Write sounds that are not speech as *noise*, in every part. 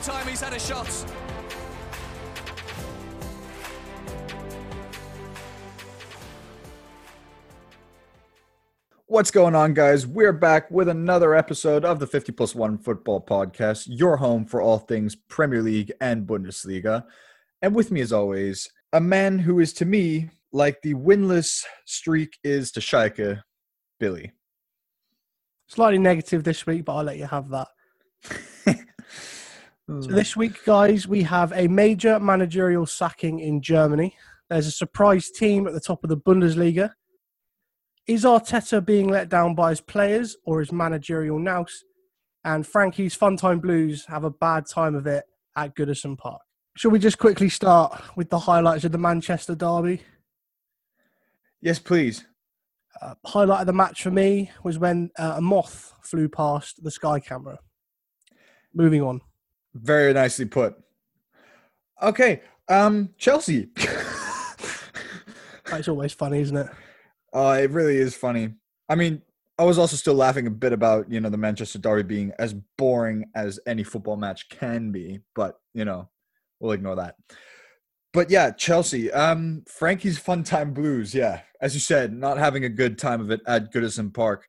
every time he's had a shot. What's going on, guys? We're back with another episode of the 50 plus 1 football podcast, your home for all things Premier League and Bundesliga. And with me, as always, a man who is to me like the winless streak is to Schalke, Billy. Slightly negative this week, but I'll let you have that. *laughs* so this week, guys, we have a major managerial sacking in Germany. There's a surprise team at the top of the Bundesliga. Is Arteta being let down by his players or his managerial nous? And Frankie's Funtime Blues have a bad time of it at Goodison Park. Shall we just quickly start with the highlights of the Manchester derby? Yes, please. Uh, highlight of the match for me was when uh, a moth flew past the sky camera. Moving on. Very nicely put. Okay, um, Chelsea. *laughs* That's always funny, isn't it? Uh, it really is funny. I mean, I was also still laughing a bit about you know the Manchester Derby being as boring as any football match can be, but you know we'll ignore that. But yeah, Chelsea. Um, Frankie's fun time blues. Yeah, as you said, not having a good time of it at Goodison Park.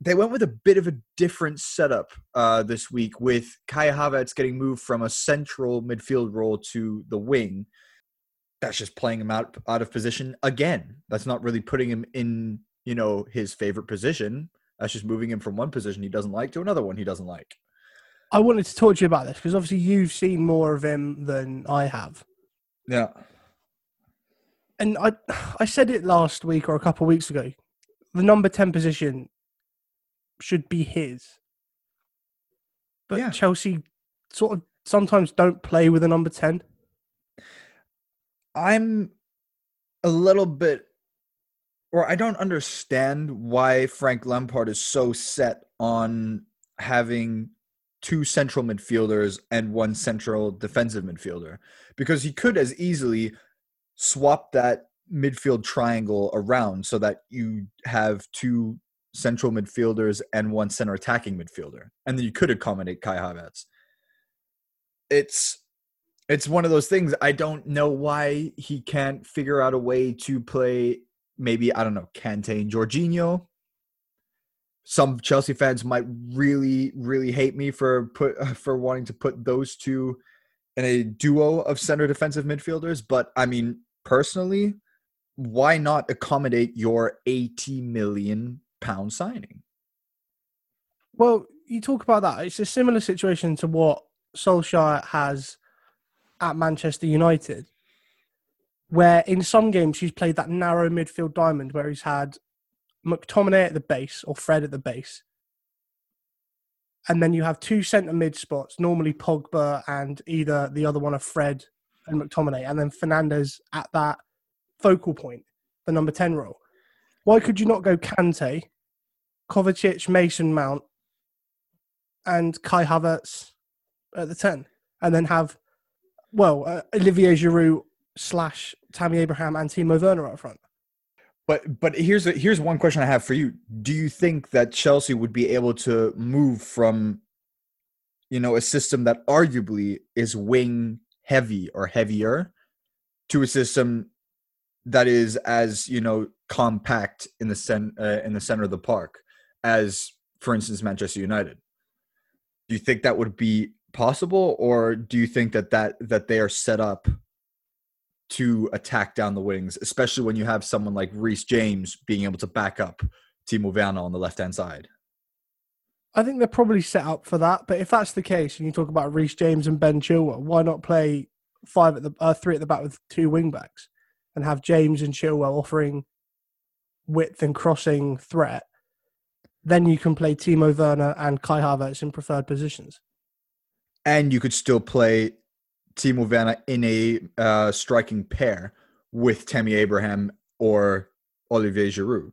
They went with a bit of a different setup uh, this week, with Kai Havertz getting moved from a central midfield role to the wing that's just playing him out out of position again. That's not really putting him in, you know, his favorite position. That's just moving him from one position he doesn't like to another one he doesn't like. I wanted to talk to you about this because obviously you've seen more of him than I have. Yeah. And I *sighs* I said it last week or a couple of weeks ago. The number 10 position should be his. But Yeah. Chelsea sort of sometimes don't play with a number 10. I'm a little bit, or I don't understand why Frank Lampard is so set on having two central midfielders and one central defensive midfielder because he could as easily swap that midfield triangle around so that you have two central midfielders and one center attacking midfielder and then you could accommodate Kai Havertz. It's it's one of those things I don't know why he can't figure out a way to play maybe I don't know Kante and Jorginho. Some Chelsea fans might really really hate me for put *laughs* for wanting to put those two in a duo of center defensive midfielders, but I mean personally, why not accommodate your 80 million pound signing? Well, you talk about that. It's a similar situation to what Solskjaer has at Manchester United, where in some games he's played that narrow midfield diamond where he's had McTominay at the base or Fred at the base. And then you have two centre mid spots, normally Pogba and either the other one of Fred and McTominay, and then Fernandes at that focal point, the number 10 role. Why could you not go Kante, Kovacic, Mason Mount, and Kai Havertz at the 10? And then have well, uh, Olivier Giroud slash Tammy Abraham and Timo Werner up front. But but here's a, here's one question I have for you. Do you think that Chelsea would be able to move from you know a system that arguably is wing heavy or heavier to a system that is as you know compact in the cen- uh, in the center of the park as for instance Manchester United? Do you think that would be possible or do you think that that that they are set up to attack down the wings, especially when you have someone like Reece James being able to back up Timo Werner on the left hand side. I think they're probably set up for that. But if that's the case, and you talk about Reece James and Ben Chilwell, why not play five at the uh, three at the back with two wing backs and have James and Chilwell offering width and crossing threat? Then you can play Timo Werner and Kai Havertz in preferred positions. And you could still play Timo Werner in a uh, striking pair with Tammy Abraham or Olivier Giroud.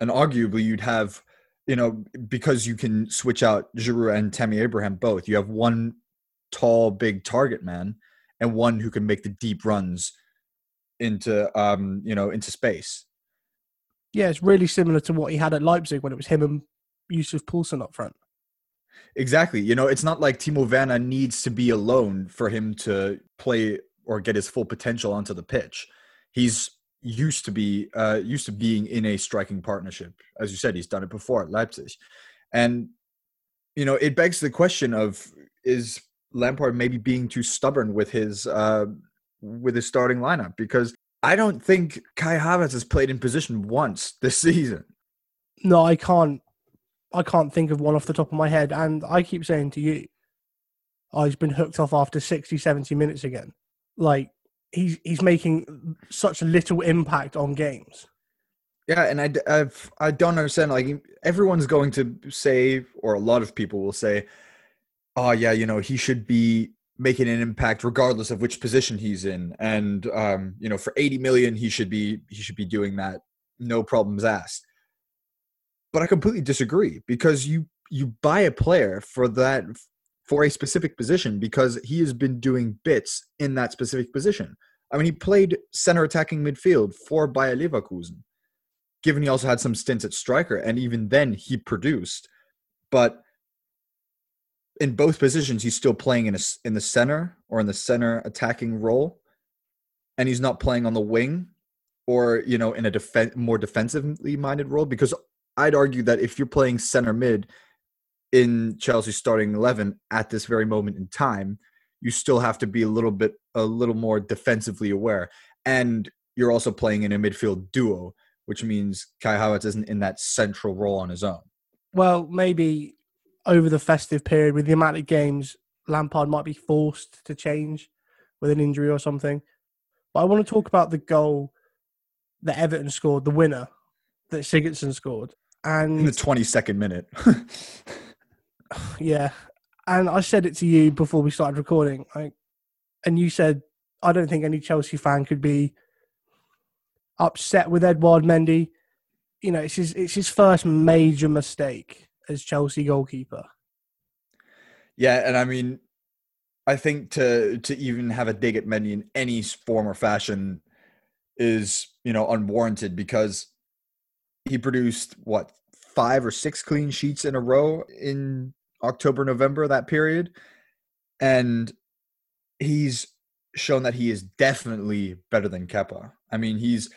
And arguably, you'd have, you know, because you can switch out Giroud and Tammy Abraham both, you have one tall, big target man and one who can make the deep runs into um, you know into space. Yeah, it's really similar to what he had at Leipzig when it was him and Yusuf Poulsen up front. Exactly. You know, it's not like Timo Werner needs to be alone for him to play or get his full potential onto the pitch. He's used to be uh, used to being in a striking partnership. As you said, he's done it before at Leipzig, and you know it begs the question of is Lampard maybe being too stubborn with his uh, with his starting lineup because I don't think Kai Havertz has played in position once this season. No, I can't. I can't think of one off the top of my head, and I keep saying to you, oh, he's been hooked off after 60, 70 minutes again. Like he's he's making such little impact on games. Yeah, and I I've, I don't understand. Like everyone's going to say, or a lot of people will say, "Oh yeah, you know he should be making an impact regardless of which position he's in, and um, you know for eighty million he should be he should be doing that, no problems asked." But I completely disagree because you you buy a player for that for a specific position because he has been doing bits in that specific position. I mean, he played center attacking midfield for Bayer Leverkusen, given he also had some stints at striker, and even then he produced. But in both positions, he's still playing in a, in the center or in the center attacking role, and he's not playing on the wing or you know in a def- more defensively minded role. Because I'd argue that if you're playing center mid in Chelsea's starting eleven at this very moment in time, you still have to be a little bit a little more defensively aware and you're also playing in a midfield duo which means Kai Havertz isn't in that central role on his own well maybe over the festive period with the amount of games Lampard might be forced to change with an injury or something. But I want to talk about the goal that Everton scored the winner that Sigurdsson scored. And in the 22nd minute. *laughs* Yeah. And I said it to you before we started recording, like, and you said I don't think any Chelsea fan could be upset with Edouard Mendy. You know, it's his it's his first major mistake as Chelsea goalkeeper. Yeah, and I mean, I think to to even have a dig at Mendy in any form or fashion is you know unwarranted because he produced what five or six clean sheets in a row in October, November, that period. And he's shown that he is definitely better than Kepa. I mean, he's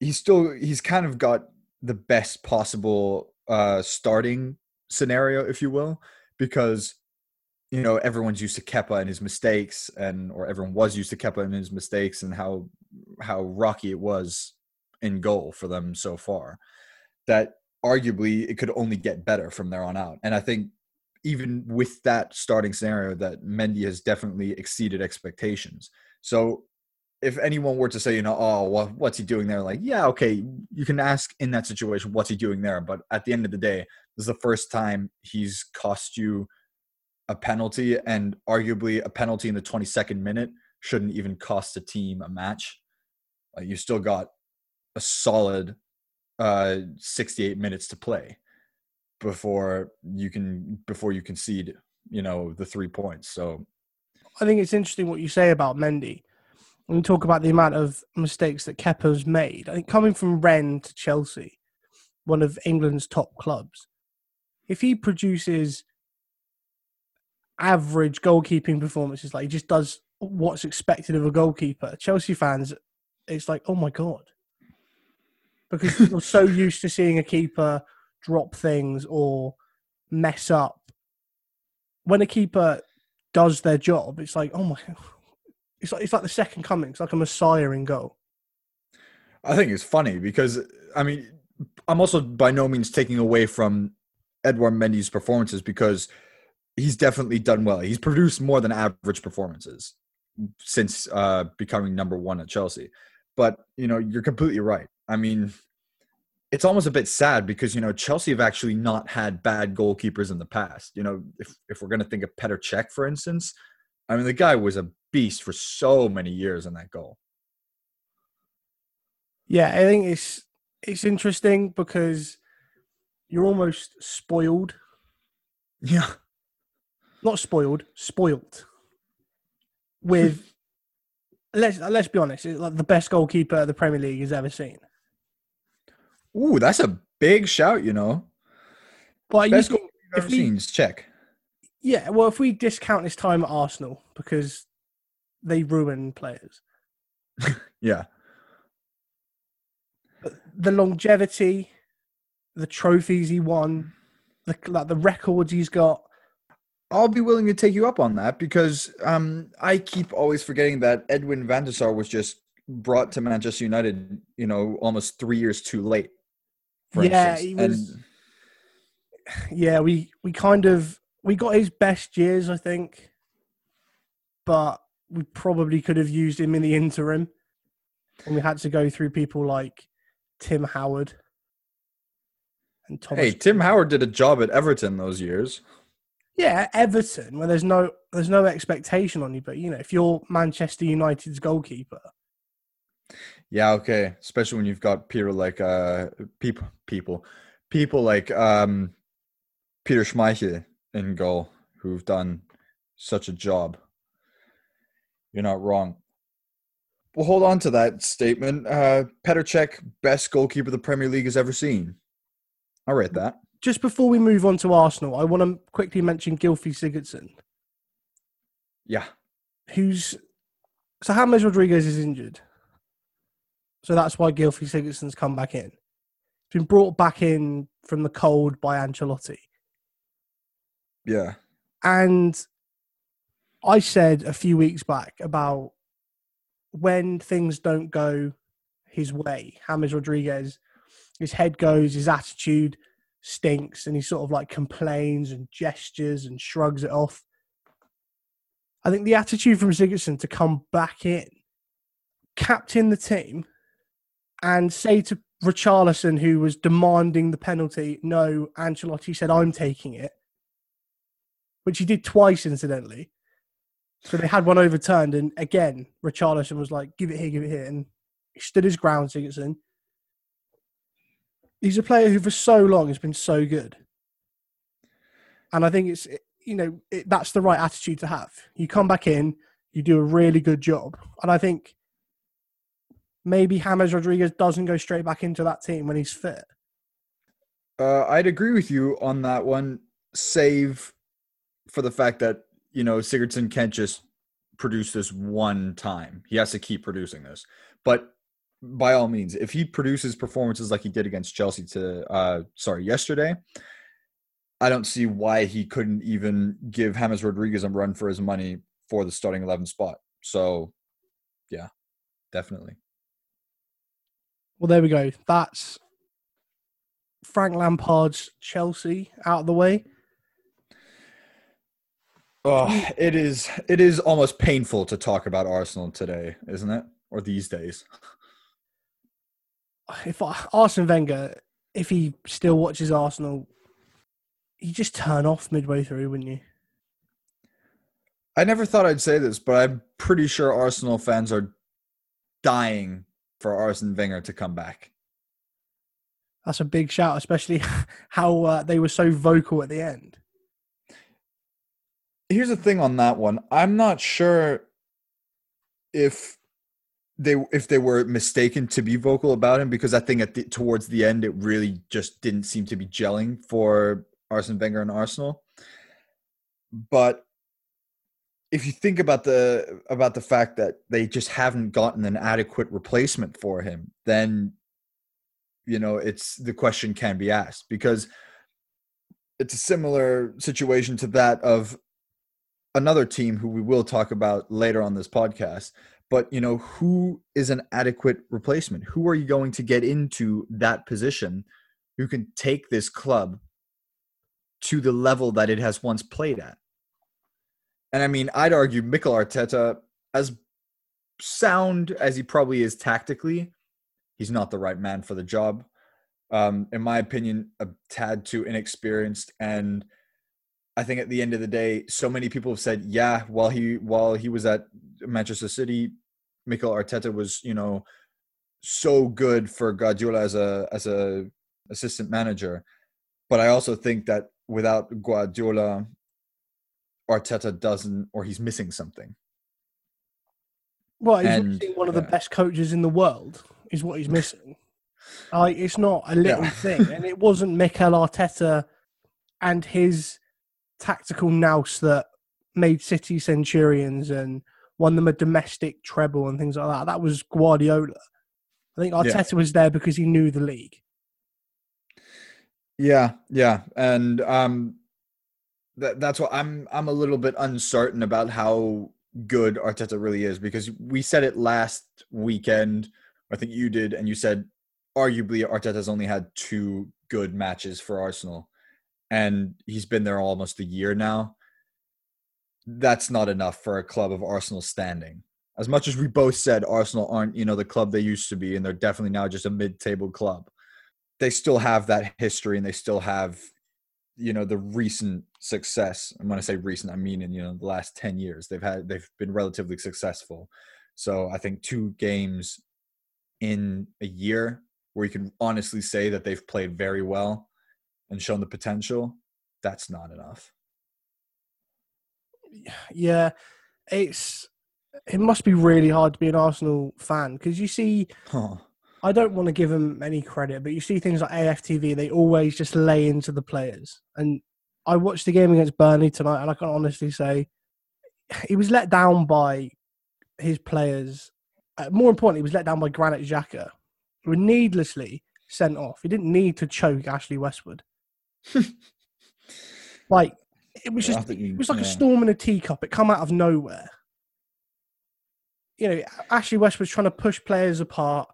he's still he's kind of got the best possible uh starting scenario, if you will, because you know everyone's used to Kepa and his mistakes, and or everyone was used to Kepa and his mistakes, and how how rocky it was in goal for them so far. That arguably it could only get better from there on out, and I think even with that starting scenario, that Mendy has definitely exceeded expectations. So if anyone were to say, you know, oh, well, what's he doing there? Like, yeah, okay, you can ask in that situation, what's he doing there? But at the end of the day, this is the first time he's cost you a penalty, and arguably a penalty in the 22nd minute shouldn't even cost a team a match. Like, you still got a solid uh, 68 minutes to play before you can before you concede you know the three points so i think it's interesting what you say about mendy when you talk about the amount of mistakes that Kepa's made i think coming from rennes to chelsea one of england's top clubs if he produces average goalkeeping performances like he just does what's expected of a goalkeeper chelsea fans it's like oh my god because you're so *laughs* used to seeing a keeper drop things or mess up. When a keeper does their job, it's like, oh my, *laughs* it's like it's like the second coming. It's like a messiah in goal. I think it's funny because I mean, I'm also by no means taking away from Edouard Mendy's performances because he's definitely done well. He's produced more than average performances since uh, becoming number one at Chelsea. But you know, you're completely right. I mean, it's almost a bit sad because you know Chelsea have actually not had bad goalkeepers in the past. You know, if if we're going to think of Petr Cech, for instance, I mean the guy was a beast for so many years in that goal. Yeah, I think it's it's interesting because you're almost spoiled. Yeah, not spoiled, spoiled with *laughs* let's let's be honest, it's like the best goalkeeper the Premier League has ever seen. Ooh, that's a big shout, you know. But Best you, goal if ever we- seen. Cech. Yeah, well, if we discount his time at Arsenal because they ruin players, *laughs* Yeah. the longevity, the trophies he won, the like the records he's got. I'll be willing to take you up on that because um, I keep always forgetting that Edwin van der Sar was just brought to Manchester United, you know, almost three years too late. For Yeah, instance. he was- And Yeah, we we kind of we got his best years, I think, but we probably could have used him in the interim, and we had to go through people like Tim Howard and Thomas. hey, Tim Howard did a job at Everton those years. Yeah, Everton, where there's no there's no expectation on you, but you know, if you're Manchester United's goalkeeper, Yeah, okay. Especially when you've got people like uh people people people like um Peter Schmeichel in goal who've done such a job. You're not wrong. Well, hold on to that statement. Uh Petr Cech, best goalkeeper the Premier League has ever seen. I'll rate that. just before we move on to Arsenal, I want to quickly mention Gylfi Sigurdsson, Yeah. who's so James Rodriguez is injured, so that's why Gylfi Sigurdsson's come back in. He's been brought back in from the cold by Ancelotti, Yeah. and I said a few weeks back about when things don't go his way, James Rodriguez, his head goes, his attitude stinks, and he sort of like complains and gestures and shrugs it off. I think the attitude from Sigurdsson to come back in, captain the team, and say to Richarlison, who was demanding the penalty, no, Ancelotti said, I'm taking it, which he did twice, incidentally. So they had one overturned, and again, Richarlison was like, give it here, give it here. And he stood his ground, Sigurdsson. He's a player who, for so long, has been so good. And I think it's, you know, it, that's the right attitude to have. You come back in, you do a really good job. And I think maybe James Rodriguez doesn't go straight back into that team when he's fit. Uh, I'd agree with you on that one, save for the fact that, you know, Sigurdsson can't just produce this one time. He has to keep producing this. But by all means, if he produces performances like he did against Chelsea to uh sorry, yesterday, I don't see why he couldn't even give James Rodriguez a run for his money for the starting 11 spot. So, yeah, definitely. Well, there we go. That's Frank Lampard's Chelsea out of the way. Oh, it is it is almost painful to talk about Arsenal today, isn't it? Or these days. If Arsene Wenger, if he still watches Arsenal, you just turn off midway through, wouldn't you? I never thought I'd say this, but I'm pretty sure Arsenal fans are dying for Arsene Wenger to come back. That's a big shout, especially *laughs* how uh, they were so vocal at the end. Here's the thing on that one. I'm not sure if they if they were mistaken to be vocal about him because I think at the, towards the end it really just didn't seem to be gelling for Arsene Wenger and Arsenal. But if you think about the about the fact that they just haven't gotten an adequate replacement for him, then you know it's the question can be asked because it's a similar situation to that of another team who we will talk about later on this podcast but you know who is an adequate replacement? Who are you going to get into that position who can take this club to the level that it has once played at? And i mean i'd argue Mikel arteta as sound as he probably is tactically he's not the right man for the job. Um in my opinion a tad too inexperienced and I think at the end of the day, so many people have said, yeah, while he while he was at Manchester City, Mikel Arteta was, you know, so good for Guardiola as a as a assistant manager. But I also think that without Guardiola, Arteta doesn't or he's missing something. Well, he's And, missing one of the best coaches in the world. Is what he's missing. *laughs* Like it's not a little Yeah. thing, and it wasn't Mikel Arteta and his tactical nous that made City Centurions and won them a domestic treble and things like that. That was Guardiola. I think Arteta was there because he knew the league. Yeah, yeah, and um, that that's what I'm I'm a little bit uncertain about how good Arteta really is because we said it last weekend. I think you did, and you said arguably Arteta's only had two good matches for Arsenal, and he's been there almost a year now. That's not enough for a club of Arsenal standing. As much as we both said Arsenal aren't, you know, the club they used to be, and they're definitely now just a mid-table club they still have that history and they still have you know the recent success and when i say recent i mean in you know the last 10 years they've had they've been relatively successful so i think two games in a year where you can honestly say that they've played very well and shown the potential that's not enough Yeah, it's it must be really hard to be an Arsenal fan because you see huh. I don't want to give them any credit, but you see things like AFTV, they always just lay into the players. And I watched the game against Burnley tonight, and I can honestly say he was let down by his players. Uh, more importantly, he was let down by Granit Xhaka, who needlessly sent off. He didn't need to choke Ashley Westwood. *laughs* like, it was just, you- it was like a storm in a teacup. It come out of nowhere. You know, Ashley West was trying to push players apart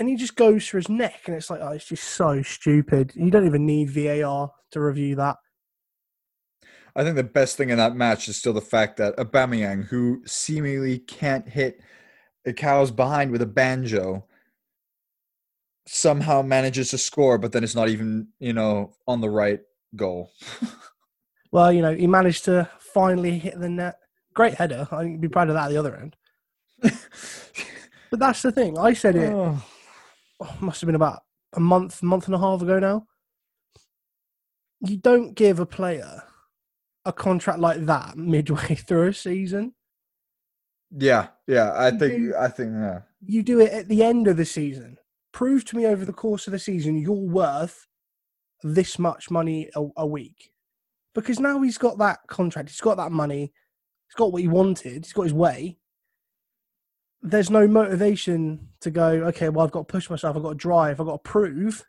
and he just goes for his neck, and it's like, oh, it's just so stupid. You don't even need VAR to review that. I think the best thing in that match is still the fact that Aubameyang, who seemingly can't hit a cow's behind with a banjo, somehow manages to score, but then it's not even you know on the right goal. *laughs* Well, you know, he managed to finally hit the net. Great header. I think you'd be proud of that at the other end. *laughs* But that's the thing. I said it Oh. oh, must have been about a month, month and a half ago now. You don't give a player a contract like that midway *laughs* through a season. Yeah, yeah. I You think do- I think yeah. You do it at the end of the season. Prove to me over the course of the season you're worth this much money a, a week. Because now he's got that contract, he's got that money, he's got what he wanted, he's got his way. There's no motivation to go, okay, well, I've got to push myself, I've got to drive, I've got to prove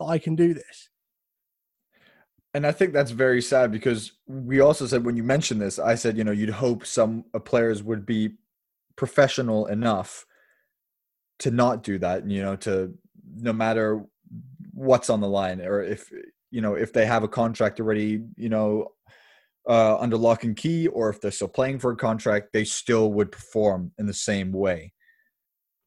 that I can do this. And I think that's very sad because we also said when you mentioned this, I said, you know, you'd hope some uh, players would be professional enough to not do that, you know, to no matter what's on the line or if you know, if they have a contract already, you know, uh, under lock and key, or if they're still playing for a contract, they still would perform in the same way.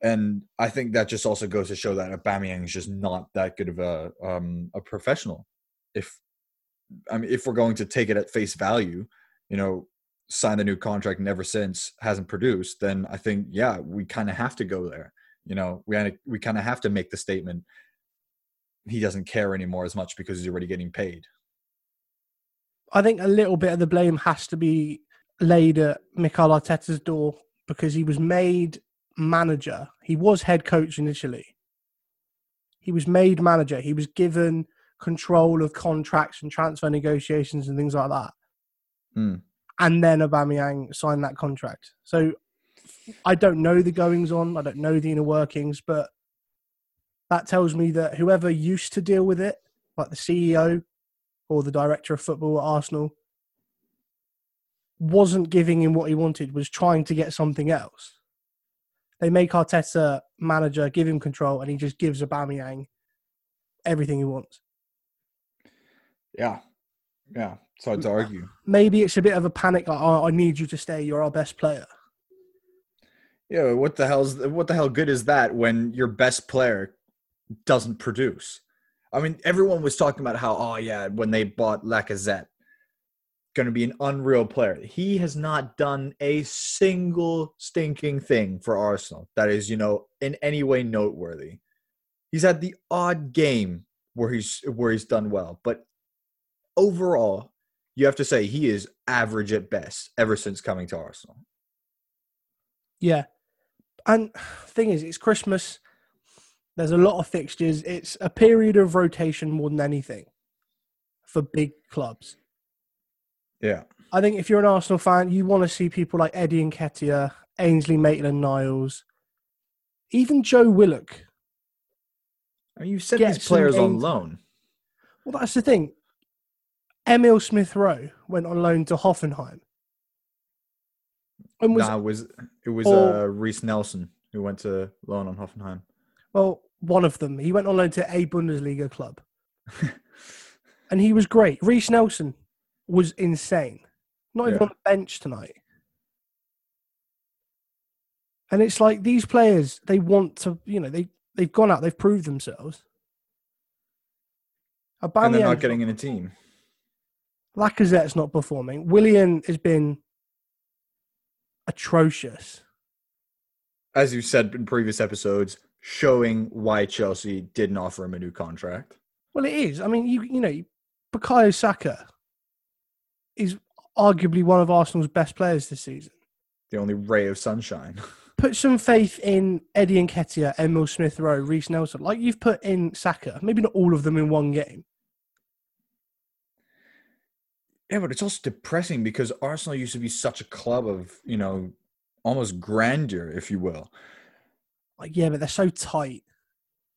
And I think that just also goes to show that Aubameyang is just not that good of a um, a professional. If I mean, if we're going to take it at face value, you know, signed a new contract and ever since hasn't produced, then I think yeah, we kind of have to go there. You know, we had we kind of have to make the statement he doesn't care anymore as much because he's already getting paid. I think a little bit of the blame has to be laid at Mikel Arteta's door because he was made manager. He was head coach initially. He was made manager. He was given control of contracts and transfer negotiations and things like that. Hmm. And then Aubameyang signed that contract. So I don't know the goings on. I don't know the inner workings, but that tells me that whoever used to deal with it, like the CEO or the director of football at Arsenal, wasn't giving him what he wanted, was trying to get something else. They make Arteta manager, give him control, and he just gives Aubameyang everything he wants. Yeah, yeah. It's hard to argue. Maybe it's a bit of a panic. Like, oh, I need you to stay. You're our best player. Yeah, what the hell's what the hell good is that when your best player doesn't produce? I mean, everyone was talking about how oh yeah, when they bought Lacazette, going to be an unreal player. He has not done a single stinking thing for Arsenal that is, you know, in any way noteworthy. He's had the odd game where he's where he's done well, but overall, you have to say he is average at best ever since coming to Arsenal. Yeah. And thing is, it's Christmas. There's a lot of fixtures. It's a period of rotation more than anything for big clubs. Yeah. I think if you're an Arsenal fan, you want to see people like Eddie Nketiah, Ainsley Maitland Niles, even Joe Willock. I mean, you sent these players on loan. Well, that's the thing. Emil Smith Rowe went on loan to Hoffenheim. And was nah, it was it was Or- uh, Reiss Nelson who went to loan on Hoffenheim. Well, one of them. He went on loan to a Bundesliga club. *laughs* and he was great. Reiss Nelson was insane. Not even Yeah. on the bench tonight. And it's like these players, they want to, you know, they, they've gone out, they've proved themselves. and they're not getting in a team. Lacazette's not performing. Willian has been atrocious. As you said in previous episodes, showing why Chelsea didn't offer him a new contract. Well, it is. I mean, you you know, Bukayo Saka is arguably one of Arsenal's best players this season. The only ray of sunshine. *laughs* Put some faith in Eddie Nketiah, Emil Smith Rowe, Reiss Nelson, like you've put in Saka. Maybe not all of them in one game. Yeah, but it's also depressing because Arsenal used to be such a club of, you know, almost grandeur, if you will. Like, yeah, but they're so tight.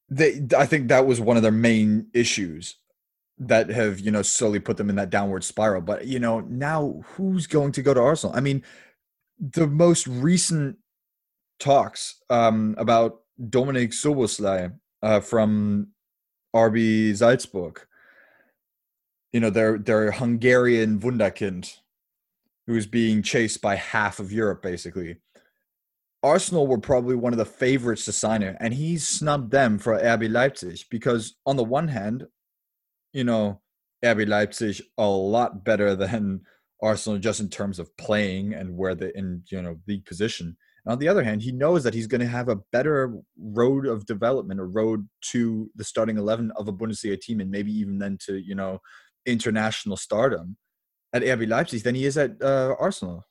They I think that was one of their main issues that have, you know, slowly put them in that downward spiral. But, you know, now who's going to go to Arsenal? I mean, the most recent talks um, about Dominik Szoboszlai uh, from RB Salzburg, you know, their their Hungarian Wunderkind, who's being chased by half of Europe, basically. Arsenal were probably one of the favorites to sign him, and he snubbed them for RB Leipzig because, on the one hand, you know, RB Leipzig a lot better than Arsenal just in terms of playing and where they in you know league position. And on the other hand, he knows that he's going to have a better road of development, a road to the starting eleven of a Bundesliga team, and maybe even then to you know international stardom at RB Leipzig than he is at uh, Arsenal.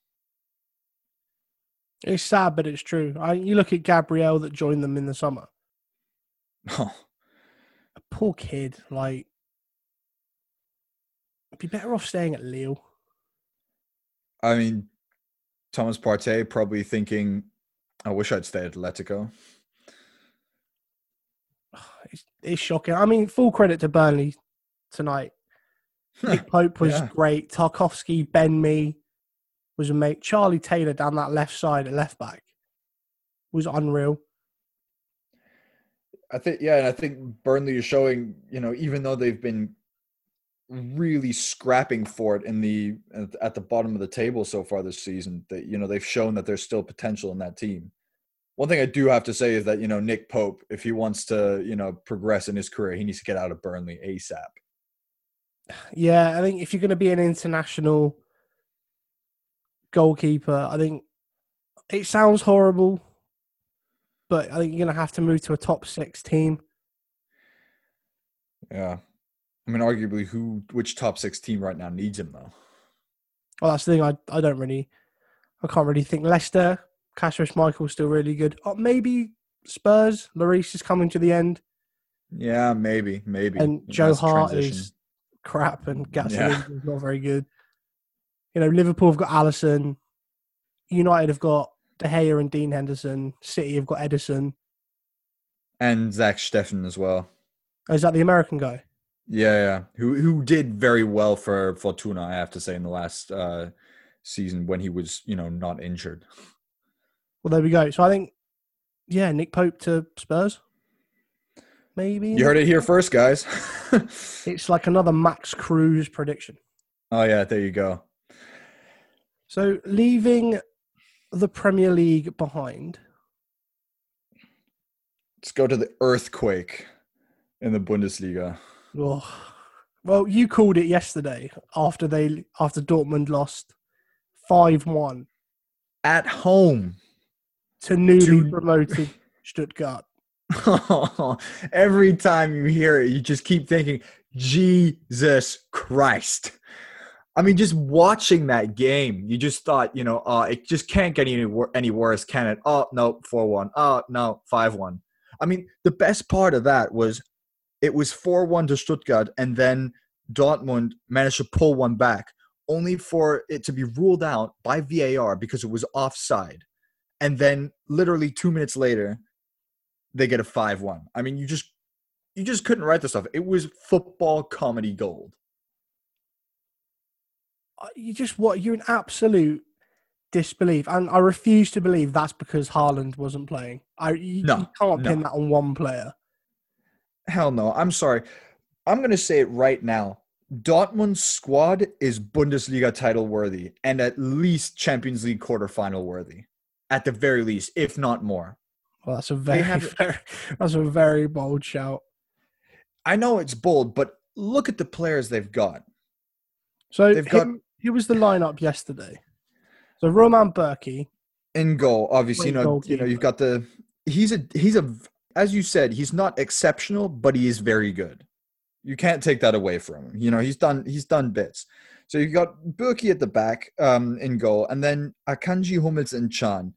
It's sad, but it's true. I, you look at Gabriel that joined them in the summer. *laughs* Oh, A poor kid. Like, be better off staying at Lille. I mean, Thomas Partey probably thinking, "I wish I'd stay at Atletico." *sighs* It's, it's shocking. I mean, full credit to Burnley tonight. Nick *laughs* Pope was Yeah. great. Tarkowski, Ben Mee was a mate. Charlie Taylor down that left side at left back was unreal. I think yeah, and I think Burnley is showing, you know, even though they've been really scrapping for it in the at- at the bottom of the table so far this season, that you know they've shown that there's still potential in that team. One thing I do have to say is that you know Nick Pope, if he wants to you know progress in his career, he needs to get out of Burnley asap. Yeah, I think if you're going to be an international goalkeeper, I think it sounds horrible, but I think you're going to have to move to a top six team. Yeah, I mean, arguably, who which top six team right now needs him though? Well, that's the thing. I, I don't really, I can't really think. Leicester, Kasper Schmeichel's still really good. Oh, maybe Spurs. Lloris is coming to the end, Yeah, maybe, maybe. and Joe Hart is crap, and Gatsby Yeah. is not very good. You know, Liverpool have got Alisson. United have got De Gea and Dean Henderson. City have got Ederson. and Zach Steffen as well. Oh, is that the American guy? Yeah, yeah. Who who did very well for Fortuna, I have to say, in the last uh, season when he was, you know, not injured. Well, there we go. So I think, yeah, Nick Pope to Spurs. Maybe You heard it here first, guys. *laughs* it's like another Max Cruz prediction. oh yeah, there you go. So leaving the Premier League behind, Let's go to the earthquake in the Bundesliga. oh, well, you called it yesterday after they after Dortmund lost five one At home. to newly To- promoted Stuttgart. *laughs* Every time you hear it, you just keep thinking, Jesus Christ. I mean, just watching that game, you just thought, you know, uh, it just can't get any wor- any worse, can it? Oh no, four one. Oh no, five one. I mean, the best part of that was it was four one to Stuttgart, and then Dortmund managed to pull one back, only for it to be ruled out by VAR because it was offside, and then literally two minutes later, they get a five one. I mean, you just you just couldn't write this off. It was football comedy gold. Uh, You just what you're in absolute disbelief, and I refuse to believe that's because Haaland wasn't playing. I you, No, you can't no. pin that on one player. Hell no. I'm sorry. I'm going to say it right now. Dortmund's squad is Bundesliga title worthy and at least Champions League quarterfinal worthy. At the very least, if not more. Well, that's a very, have- *laughs* very that's a very bold shout. I know it's bold, but look at the players they've got. So They've got- who, was the lineup yesterday? So Roman Burki, In goal, obviously, you know, you know, you've got the he's a he's a as you said, he's not exceptional, but he is very good. You can't take that away from him. You know, he's done he's done bits. So you've got Burki at the back um, in goal, and then Akanji, Hummels, and Chan.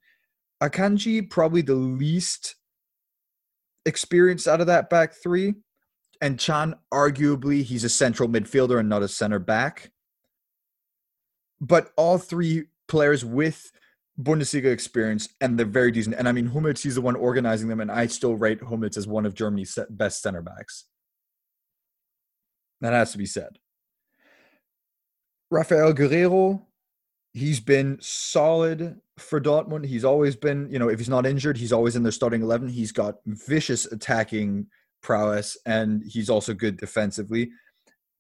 Akanji probably the least experienced out of that back three, and Chan arguably he's a central midfielder and not a center back. But all three players with Bundesliga experience, and they're very decent. And I mean, Hummels, he's the one organizing them, and I still rate Hummels as one of Germany's best center backs. That has to be said. Raphaël Guerreiro, he's been solid for Dortmund. He's always been, you know, if he's not injured, he's always in their starting 11. He's got vicious attacking prowess, and he's also good defensively.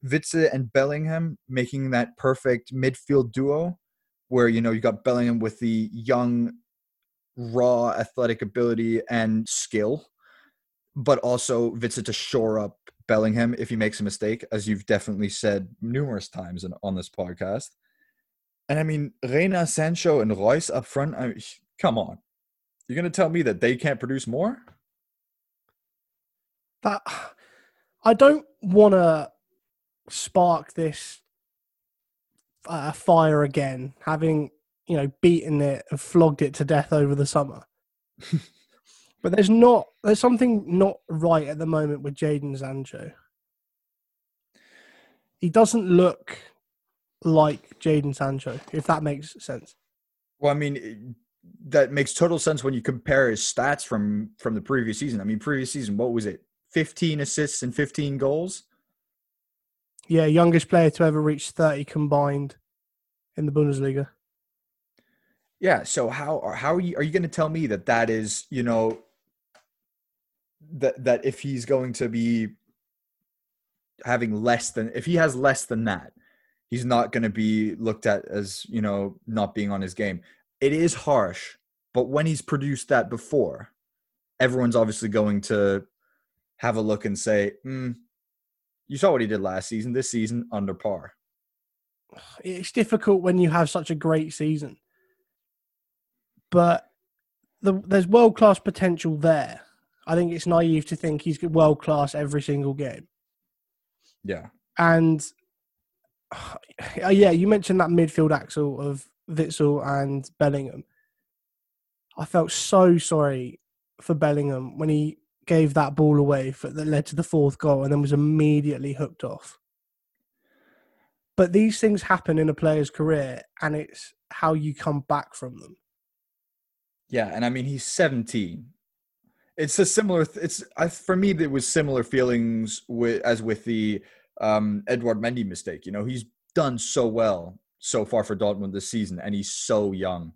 Witsel and Bellingham making that perfect midfield duo where you know you got Bellingham with the young, raw athletic ability and skill, but also Witsel to shore up Bellingham if he makes a mistake, as you've definitely said numerous times on this podcast. And I mean, Reyna, Sancho, and Reus up front. I mean, come on, you're gonna tell me that they can't produce more? that I don't want to spark this uh, fire again, having you know beaten it and flogged it to death over the summer. *laughs* but there's not there's something not right at the moment with Jadon Sancho. He doesn't look like Jadon Sancho, if that makes sense. Well, I mean, it- that makes total sense when you compare his stats from from the previous season. I mean, previous season, what was it? 15 assists and 15 goals. Yeah, youngest player to ever reach 30 combined in the Bundesliga. Yeah. So how how are you are you going to tell me that that is you know that that if he's going to be having less than if he has less than that, he's not going to be looked at as you know not being on his game. It is harsh, but when he's produced that before, everyone's obviously going to have a look and say, mm, "You saw what he did last season. This season under par." it's difficult when you have such a great season. But the, there's world class potential there. I think it's naive to think he's world class every single game. Yeah. And *sighs* uh, yeah, you mentioned that midfield axle of Witsel and Bellingham. I felt so sorry for Bellingham when he gave that ball away for, that led to the fourth goal and then was immediately hooked off. But these things happen in a player's career, and it's how you come back from them. Yeah, and I mean he's 17. It's a similar. It's I, for me. There was similar feelings with as with the um, Edward Mendy mistake. You know, he's done so well so far for Dortmund this season, and he's so young.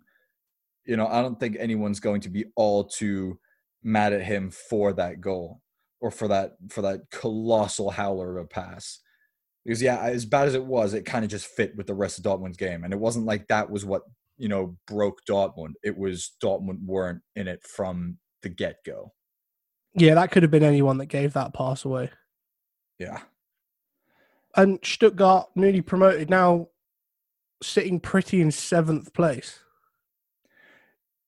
You know, I don't think anyone's going to be all too mad at him for that goal or for that for that colossal howler of a pass. Because yeah, as bad as it was, it kind of just fit with the rest of Dortmund's game, and it wasn't like that was what you know broke Dortmund. It was Dortmund weren't in it from the get go. Yeah, that could have been anyone that gave that pass away. Yeah, And Stuttgart, newly promoted, now sitting pretty in seventh place.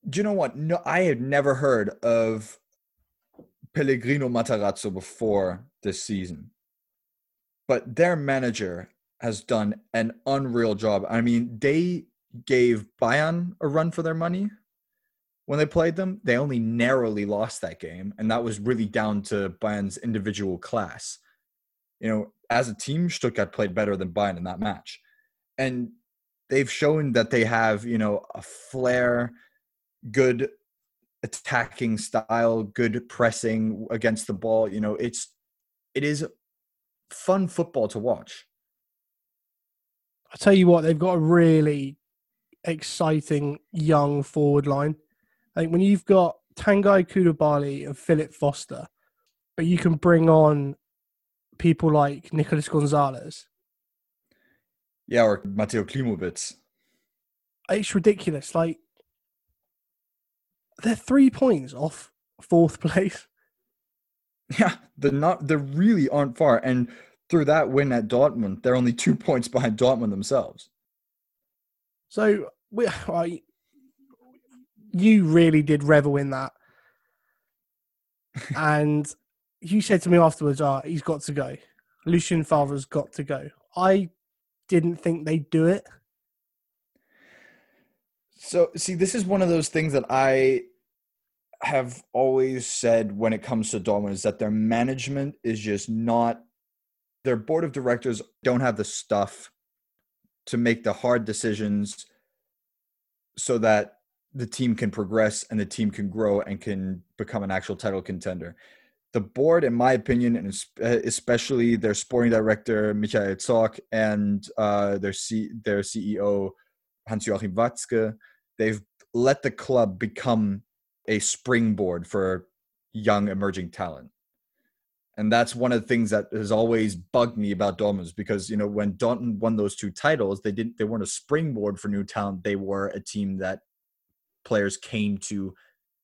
do you know what? No, I had never heard of Pellegrino Matarazzo before this season, but their manager has done an unreal job. I mean, they gave Bayern a run for their money when they played them. They only narrowly lost that game, and that was really down to Bayern's individual class. You know, as a team, Stuttgart played better than Bayern in that match. And they've shown that they have, you know, a flair, good attacking style, good pressing against the ball. You know, it's it is fun football to watch. I tell you what, they've got a really exciting young forward line. I Like when you've got Tanguy Coulibaly and Philipp Förster, but you can bring on people like Nicolas Gonzalez. Yeah, or Mateo Klimowicz. It's ridiculous. Like they're three points off fourth *laughs* place. Yeah, they're not. They really aren't far. And through that win at Dortmund, they're only two *laughs* points behind Dortmund themselves. So we, I, you really did revel in that, *laughs* and you said to me afterwards, "Ah, oh, he's got to go. Lucien Favre's got to go." I didn't think they'd do it. So, see, this is one of those things that I have always said when it comes to Dortmund is that their management is just not their board of directors don't have the stuff to make the hard decisions so that the team can progress and the team can grow and can become an actual title contender. The board, in my opinion, and especially their sporting director Michael Zorc and uh, their C- their CEO Hans Joachim Watzke, they've let the club become a springboard for young emerging talent. And that's one of the things that has always bugged me about Dortmund because you know when Dortmund won those two titles, they didn't they weren't a springboard for new talent. They were a team that players came to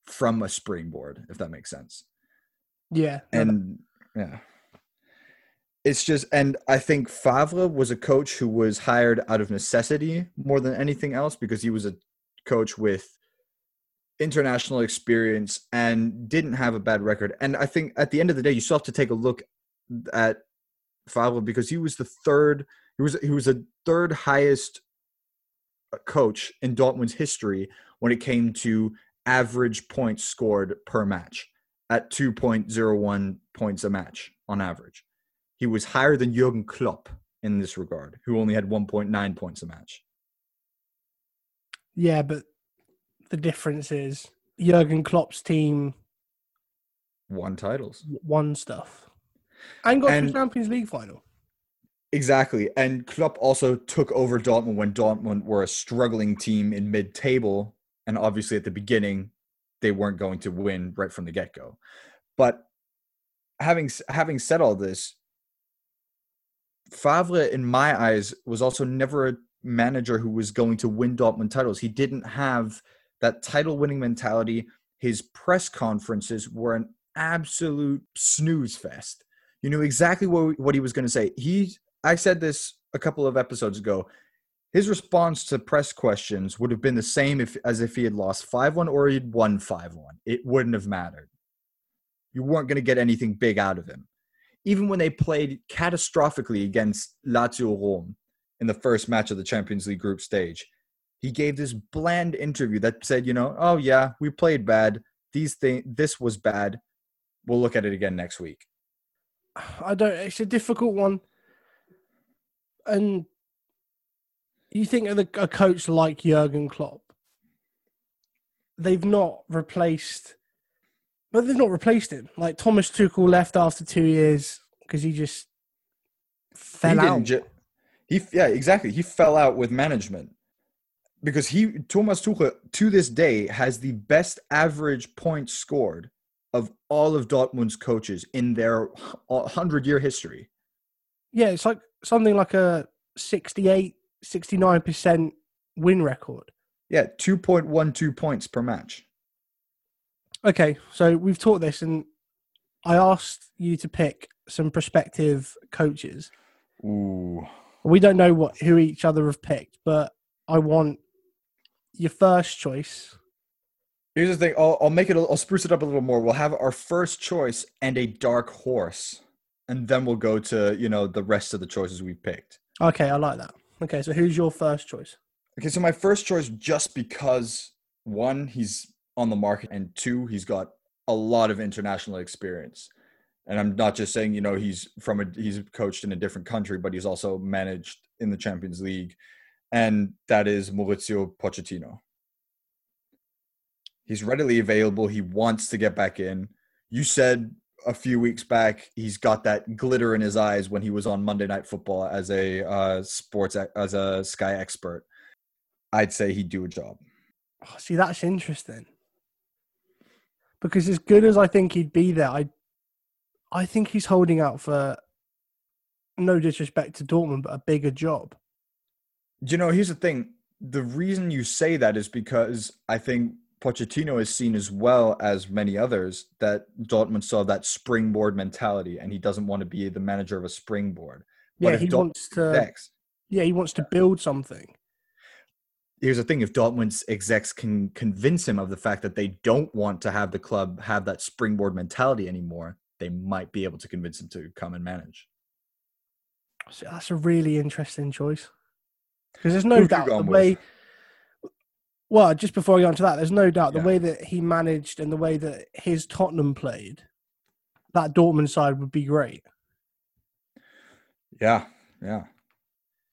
from a springboard, if that makes sense. Yeah. And yeah. It's just and I think Favre was a coach who was hired out of necessity more than anything else because he was a coach with international experience and didn't have a bad record. And I think at the end of the day, you still have to take a look at Favre because he was the third. He was he was the third highest uh, coach in Dortmund's history when it came to average points scored per match at 2.01 points a match on average. He was higher than Jurgen Klopp in this regard, who only had 1.9 points a match. Yeah, but the difference is Jurgen Klopp's team won titles, won stuff, and got and, to the Champions League final. Exactly, and Klopp also took over Dortmund when Dortmund were a struggling team in mid-table, and obviously at the beginning they weren't going to win right from the get-go. But having having said all this, Favre, in my eyes, was also never a manager who was going to win Dortmund titles. He didn't have that title winning mentality. His press conferences were an absolute snooze fest. You knew exactly what, what he was going to say. He, I said this a couple of episodes ago. His response to press questions would have been the same if, as if he had lost 5 1 or he'd won 5 1. It wouldn't have mattered. You weren't going to get anything big out of him. Even when they played catastrophically against Lazio Rome in the first match of the Champions League group stage, he gave this bland interview that said, you know, oh yeah, we played bad. These things, this was bad. We'll look at it again next week. I don't. It's a difficult one, and you think of the, a coach like Jurgen Klopp. They've not replaced, but they've not replaced him. Like Thomas Tuchel left after two years because he just fell he out. Ju- he yeah, exactly. He fell out with management because he Thomas Tuchel to this day has the best average points scored of all of Dortmund's coaches in their 100 year history. Yeah, it's like something like a 68 69% win record. Yeah, 2.12 points per match. Okay, so we've taught this and I asked you to pick some prospective coaches. Ooh. We don't know what who each other have picked, but I want your first choice. Here's the thing. I'll, I'll make it. I'll spruce it up a little more. We'll have our first choice and a dark horse, and then we'll go to you know the rest of the choices we've picked. Okay, I like that. Okay, so who's your first choice? Okay, so my first choice, just because one, he's on the market, and two, he's got a lot of international experience. And I'm not just saying, you know, he's from a he's coached in a different country, but he's also managed in the Champions League, and that is Mauricio Pochettino. He's readily available. He wants to get back in. You said a few weeks back he's got that glitter in his eyes when he was on Monday Night Football as a uh, sports as a Sky expert. I'd say he'd do a job. Oh, see, that's interesting. Because as good as I think he'd be there, I, I think he's holding out for, no disrespect to Dortmund, but a bigger job. You know, here's the thing. The reason you say that is because I think Pochettino is seen as well as many others that Dortmund saw that springboard mentality, and he doesn't want to be the manager of a springboard. But yeah, he Dortmund wants to. Execs, yeah, he wants to build something. Here's the thing: if Dortmund's execs can convince him of the fact that they don't want to have the club have that springboard mentality anymore, they might be able to convince him to come and manage. So that's a really interesting choice because there's no doubt the way. With? Well, just before I go on to that, there's no doubt the way that he managed and the way that his Tottenham played, that Dortmund side would be great. Yeah, yeah.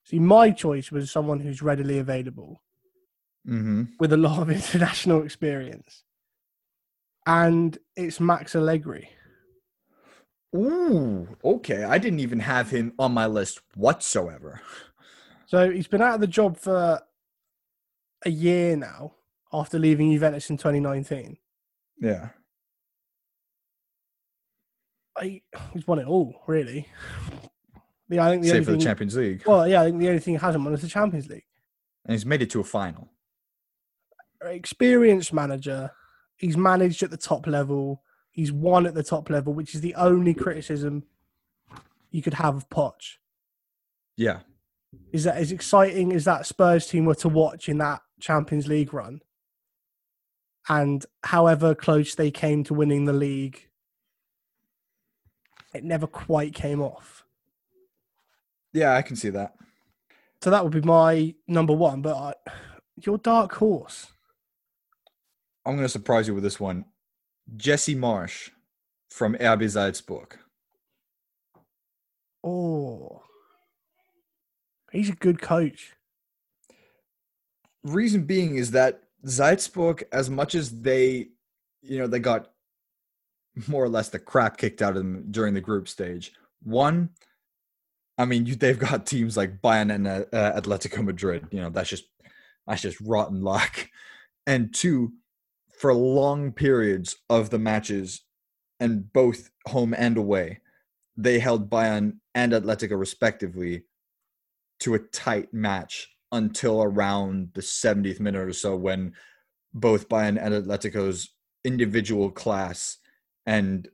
See, my choice was someone who's readily available mm-hmm. with a lot of *laughs* international experience. And it's Max Allegri. Ooh, okay. I didn't even have him on my list whatsoever. So he's been out of the job for a year now after leaving Juventus in 2019. Yeah. I, he's won it all, really. Yeah, I think the Save for the Champions League. Well, yeah, I think the only thing he hasn't won is the Champions League. And he's made it to a final. Experienced manager. He's managed at the top level. He's won at the top level, which is the only criticism you could have of Poch. Yeah. Is that as exciting as that Spurs team were to watch in that Champions League run, and however close they came to winning the league, it never quite came off. Yeah, I can see that. So that would be my number one. But I, your dark horse. I'm going to surprise you with this one. Jesse Marsch from RB Salzburg. Oh, he's a good coach reason being is that Salzburg, as much as they, you know, they got more or less the crap kicked out of them during the group stage. One, I mean, you, they've got teams like Bayern and uh, Atletico Madrid. You know, that's just that's just rotten luck. And two, for long periods of the matches, and both home and away, they held Bayern and Atletico respectively to a tight match until around the 70th minute or so when both Bayern and Atletico's individual class and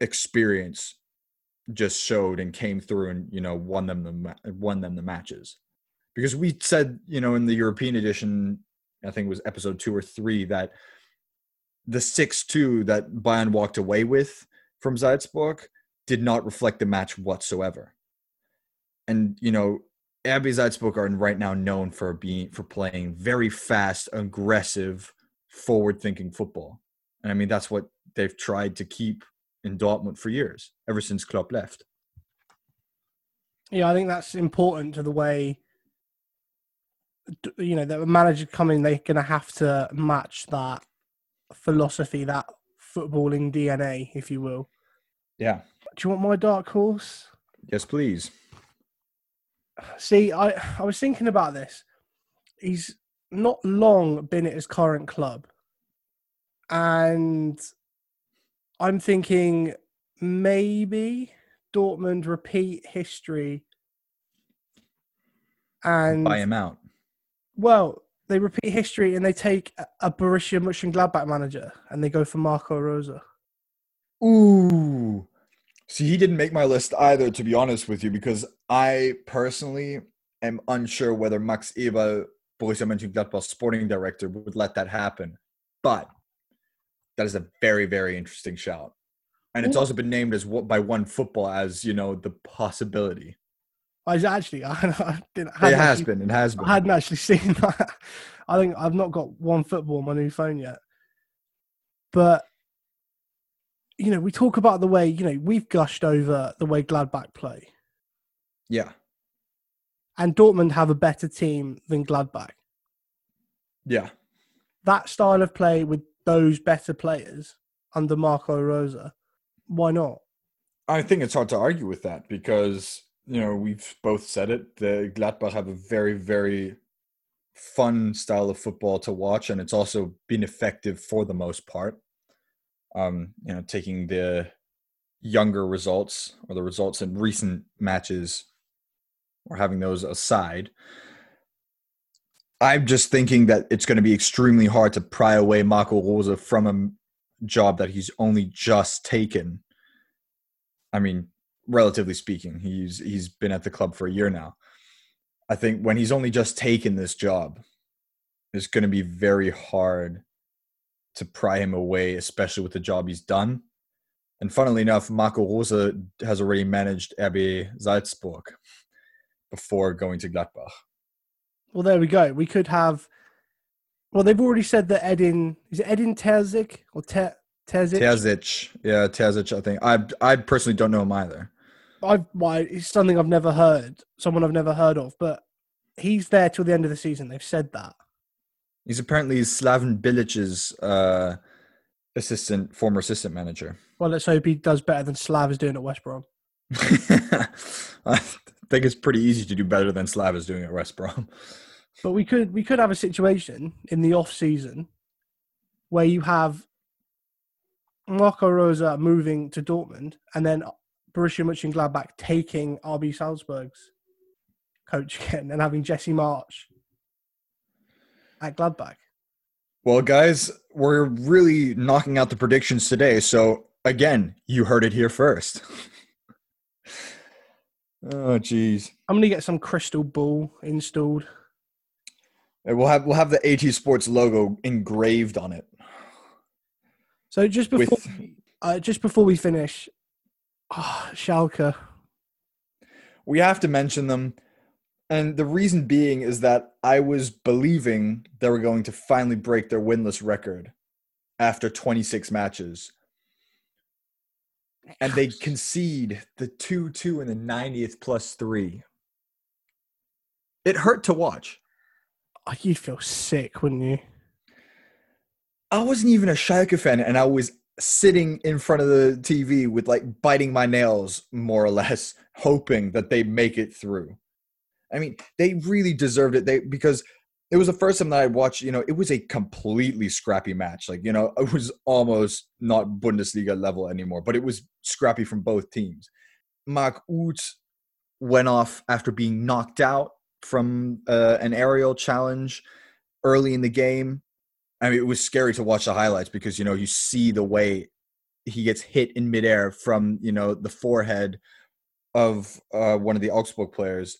experience just showed and came through and you know won them the won them the matches. Because we said you know in the European edition I think it was episode 2 or 3 that the 6-2 that Bayern walked away with from Salzburg did not reflect the match whatsoever. And you know Salzburg are right now known for being for playing very fast, aggressive, forward-thinking football, and I mean that's what they've tried to keep in Dortmund for years, ever since Klopp left. Yeah, I think that's important to the way you know the manager coming. They're going to have to match that philosophy, that footballing DNA, if you will. Yeah. Do you want my dark horse? Yes, please. See, I I was thinking about this. He's not long been at his current club, and I'm thinking maybe Dortmund repeat history and buy him out. Well, they repeat history and they take a Borussia Mönchengladbach manager and they go for Marco Rose. Ooh, See, he didn't make my list either, to be honest with you, because I personally am unsure whether Max Eberl, Borussia Mönchengladbach's sporting director, would let that happen. But that is a very, very interesting shout. And it's also been named as by one football as, you know, the possibility. I actually, *laughs* I, I didn't. It has actually- been. It has been. I hadn't actually seen *laughs* that. I think I've not got one football on my new phone yet. But you know, we talk about the way you know we've gushed over the way Gladbach play, Yeah. and Dortmund have a better team than Gladbach. Yeah. That style of play with those better players under Marco Rose, why not? I think it's hard to argue with that because you know we've both said it. The Gladbach have a very, very fun style of football to watch, and it's also been effective for the most part. Um, you know, taking the younger results or the results in recent matches, or having those aside. I'm just thinking that it's going to be extremely hard to pry away Marco Rose from a job that he's only just taken I mean, relatively speaking, he's he's been at the club for a year now. I think when he's only just taken this job, it's going to be very hard to pry him away, especially with the job he's done. And funnily enough, Marco Rose has already managed RB Salzburg before going to Gladbach. Well, there we go. We could have. Well, they've already said that Edin is it Edin Terzic or Ter, Terzic? Terzic, yeah, Terzic. I think I I personally don't know him either. I've why it's something I've never heard, someone I've never heard of, but he's there till the end of the season. They've said that. He's apparently Slaven Bilic's uh, assistant, former assistant manager. Well, let's hope he does better than Slav is doing at West Brom. *laughs* I think it's pretty easy to do better than Slav is doing at West Brom. But we could we could have a situation in the off season where you have Marco Rose moving to Dortmund and then Borussia Mönchengladbach taking RB Salzburg's coach *laughs* again and having Jesse Marsch at Gladbach. Well, guys, we're really knocking out the predictions today. So, again, you heard it here first. *laughs* oh, jeez. I'm gonna get some crystal ball installed. And We'll have we'll have the AT Sports logo engraved on it. So just before With uh, just before we finish, ah, Schalke. we have to mention them. And the reason being is that I was believing they were going to finally break their winless record after 26 matches. And they concede the 2 2 in the 90th plus three. It hurt to watch. Oh, you'd feel sick, wouldn't you? I wasn't even a Schalke fan, and I was sitting in front of the TV with like biting my nails, more or less, *laughs* hoping that they make it through. I mean, they really deserved it. They because it was the first time that I watched. You know, it was a completely scrappy match. Like you know, it was almost not Bundesliga level anymore, but it was scrappy from both teams. Mark Uth went off after being knocked out from uh, an aerial challenge early in the game. I mean, it was scary to watch the highlights because you know you see the way he gets hit in midair from you know the forehead of uh, one of the Augsburg players,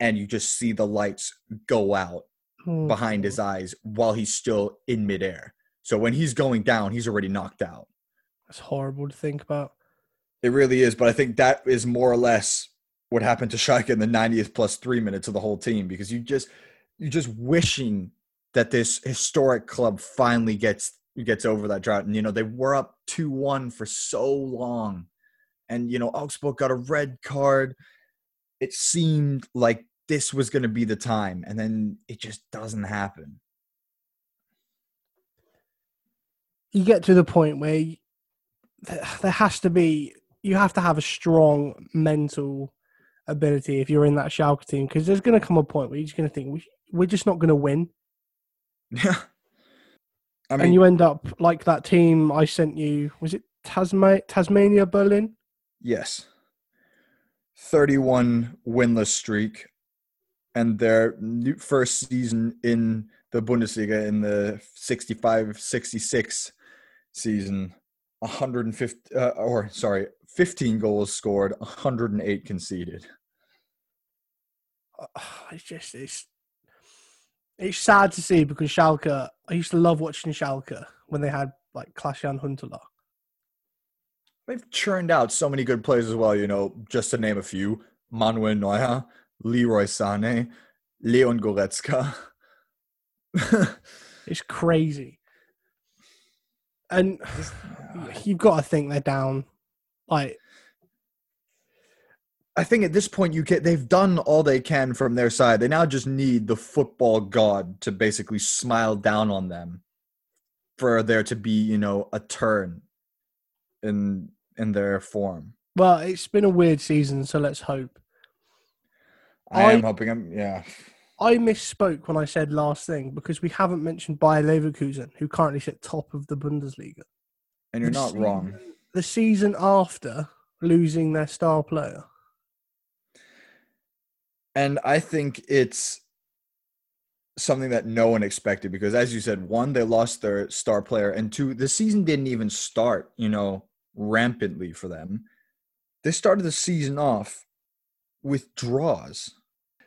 and you just see the lights go out Oh, behind his oh. eyes while he's still in midair. So when he's going down, he's already knocked out. That's horrible to think about. It really is, but I think that is more or less what happened to Schalke in the 90th plus three minutes of the whole team because you just you're just wishing that this historic club finally gets gets over that drought. And you know they were up two one for so long, and you know Augsburg got a red card. It seemed like this was going to be the time, and then it just doesn't happen. You get to the point where there has to be, you have to have a strong mental ability if you're in that Schalke team because there's going to come a point where you're just going to think we, we're just not going to win, *laughs* Yeah, I and you end up like that team I sent you. Was it Tasma- Tasmania Berlin? Yes. 31 winless streak and their new first season in the Bundesliga in the 65 66 season 150 uh, or sorry 15 goals scored 108 conceded Uh, It's just it's it's sad to see because Schalke. I used to love watching Schalke when they had like Klaas-Jan Huntelaar. They've churned out so many good players as well you know just to name a few Manuel Neuer Leroy Sane, Leon Goretzka. *laughs* It's crazy. And *sighs* you've got to think they're down. Like, I think at this point you get they've done all they can from their side. They now just need the football god to basically smile down on them for there to be, you know, a turn in in their form. well, it's been a weird season, so let's hope. I, I- am hoping I'm yeah. I misspoke when I said last thing because we haven't mentioned Bayer Leverkusen, who currently sit top of the Bundesliga. And you're The not wrong. The season after losing their star player. And I think it's something that no one expected because as you said, one, they lost their star player, and two, the season didn't even start, you know, rampantly for them. They started the season off with draws.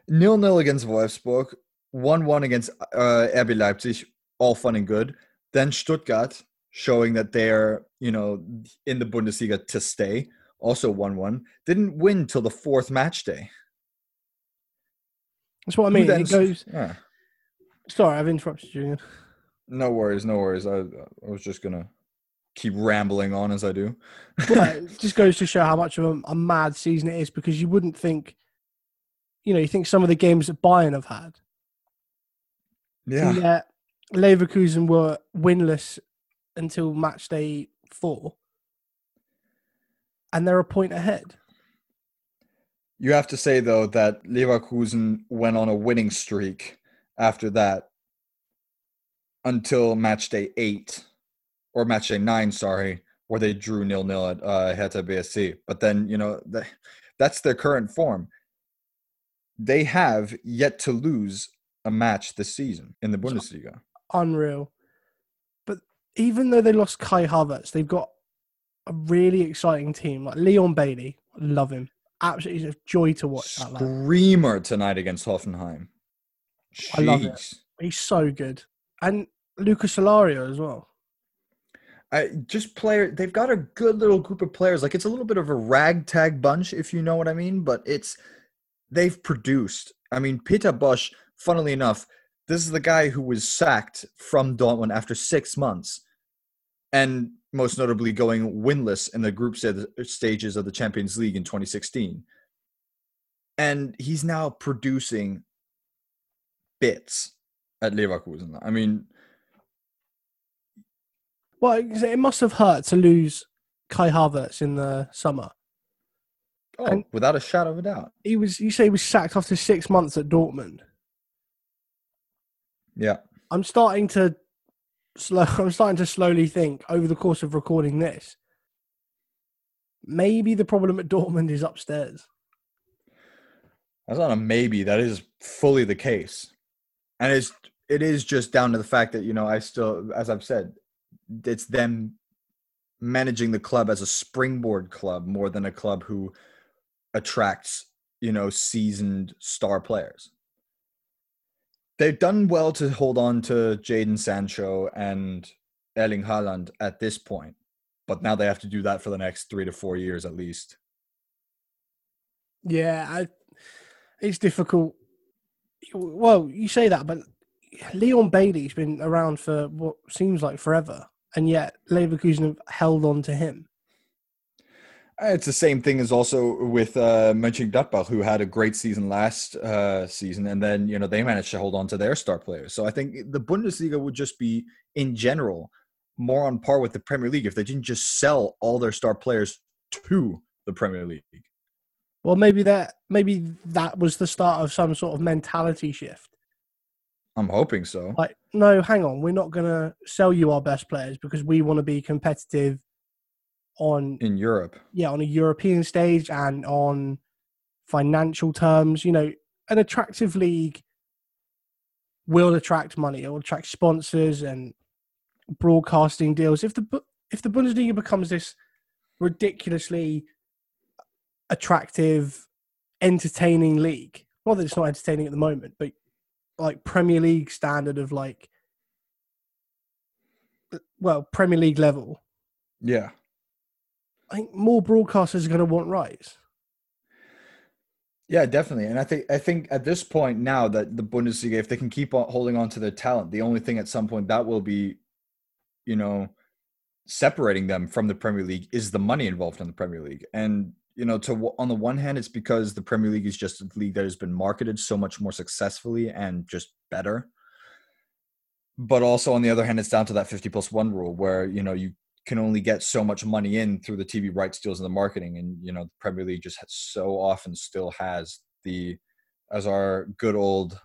Nil nil against Wolfsburg, one one against uh, RB Leipzig, all fun and good. Then Stuttgart, showing that they're you know in the Bundesliga to stay, also one one. Didn't win till the fourth match day. That's what I mean. then It goes. yeah. Sorry, I've interrupted you. No worries, no worries. I, I was just gonna keep rambling on as I do. *laughs* But it just goes to show how much of a, a mad season it is because you wouldn't think, you know, you think some of the games that Bayern have had. yeah, yet Leverkusen were winless until match day four. And they're a point ahead. you have to say though that Leverkusen went on a winning streak after that until match day eight or match day nine, sorry, where they drew nil nil at uh, Hertha BSC. But then you know the, that's their current form. They have yet to lose a match this season in the Bundesliga. Unreal. But even though they lost Kai Havertz, they've got a really exciting team. Like Leon Bailey, love him. Absolutely a joy to watch. Screamer tonight against Hoffenheim. I love it. He's so good. And Lucas Alario as well. I just player they've got a good little group of players. Like it's a little bit of a ragtag bunch, if you know what I mean, but it's they've produced. I mean, Peter Bosz, funnily enough, this is the guy who was sacked from Dortmund after six months. And most notably going winless in the group stages of the Champions League in 2016. And he's now producing bits at Leverkusen. I mean, Well, it must have hurt to lose Kai Havertz in the summer. oh, And- without a shadow of a doubt. He was, you say, he was sacked after six months at Dortmund. Yeah. I'm starting to slow. *laughs* I'm starting to slowly think over the course of recording this. Maybe the problem at Dortmund is upstairs. That's not a maybe. That is fully the case, and it's it is just down to the fact that you know I still, as I've said, it's them managing the club as a springboard club more than a club who attracts you know seasoned star players. They've done well to hold on to Jadon Sancho and Erling Haaland at this point, but now they have to do that for the next three to four years at least. Yeah, I, it's difficult. Well, you say that, but Leon Bailey's been around for what seems like forever, and yet Leverkusen have held on to him. Uh, It's the same thing as also with uh, Mönchengladbach, who had a great season last uh, season, and then you know they managed to hold on to their star players. So I think the Bundesliga would just be, in general, more on par with the Premier League if they didn't just sell all their star players to the Premier League. Well, maybe that maybe that was the start of some sort of mentality shift. I'm hoping so. Like, no, hang on, we're not going to sell you our best players because we want to be competitive on In Europe, yeah on a European stage and on financial terms. You know, an attractive league will attract money. It will attract sponsors and broadcasting deals. If the if the Bundesliga becomes this ridiculously attractive, entertaining league, not that it's not entertaining at the moment, but like Premier League standard of like, well, Premier League level. yeah. I think more broadcasters are going to want rights. Yeah, definitely. And I think I think at this point now that the Bundesliga, if they can keep on holding on to their talent, the only thing at some point that will be, you know, separating them from the Premier League is the money involved in the Premier League. And you know, to on the one hand, it's because the Premier League is just a league that has been marketed so much more successfully and just better. But also on the other hand, it's down to that 50 plus one rule where, you know, you can only get so much money in through the TV rights deals and the marketing. And, you know, the Premier League just so often still has the, as our good old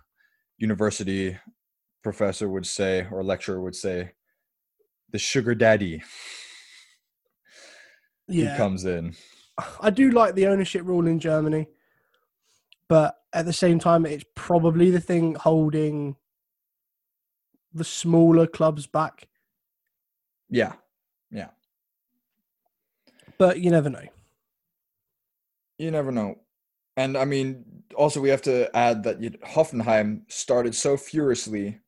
university professor would say, or lecturer would say, the sugar daddy Yeah, who comes in. I do like the ownership rule in Germany, but at the same time, it's probably the thing holding the smaller clubs back. Yeah. Yeah. But you never know. You never know. And I mean, also we have to add that Hoffenheim started so furiously.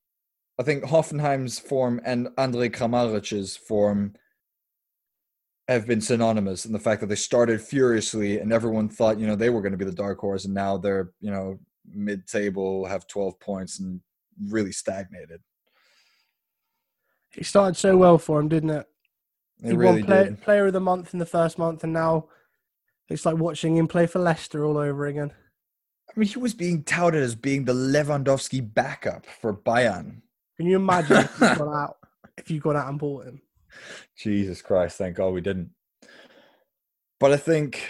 I think Hoffenheim's form and Andrei Kramaric's form have been synonymous in the fact that they started furiously and everyone thought, you know, they were going to be the dark horse and now they're, you know, mid-table, have 12 points and really stagnated. It started so well for him, didn't it? They he really won play, did. Player of the Month in the first month, and now it's like watching him play for Leicester all over again. I mean, he was being touted as being the Lewandowski backup for Bayern. Can you imagine if you *laughs* got out if you got out and bought him? Jesus Christ, thank God we didn't. But I think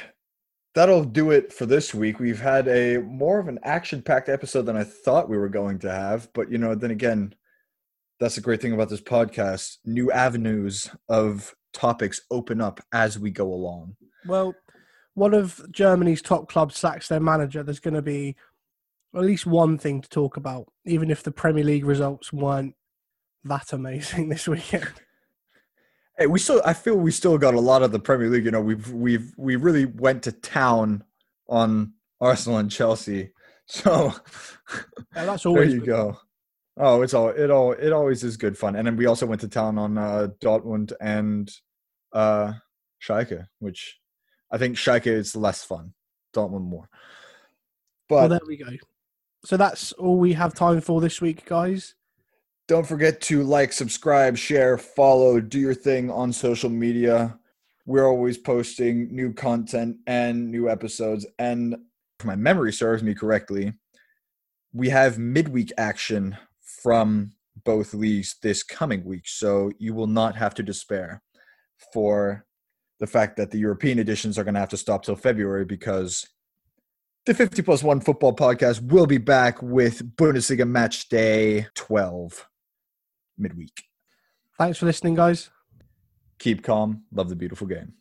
that'll do it for this week. We've had a more of an action-packed episode than I thought we were going to have, but you know, then again, that's the great thing about this podcast. New avenues of topics open up as we go along. Well, one of Germany's top clubs sacks their manager. There's going to be at least one thing to talk about, even if the Premier League results weren't that amazing *laughs* this weekend. Hey, we still I feel we still got a lot of the Premier League, you know, we've we've we really went to town on Arsenal and Chelsea. *laughs* So Yeah, that's *laughs* there you good. go. Oh, it's all it all it always is good fun. And then we also went to town on uh, Dortmund and uh, Schalke, which I think Schalke is less fun. Dortmund more. Well, But there we go. So that's all we have time for this week, guys. Don't forget to like, subscribe, share, follow, do your thing on social media. We're always posting new content and new episodes. And if my memory serves me correctly, we have midweek action from both leagues this coming week. So you will not have to despair for the fact that the European editions are going to have to stop till February because the 50 plus 1 football podcast will be back with Bundesliga match day 12 midweek. Thanks for listening, guys. Keep calm. Love the beautiful game.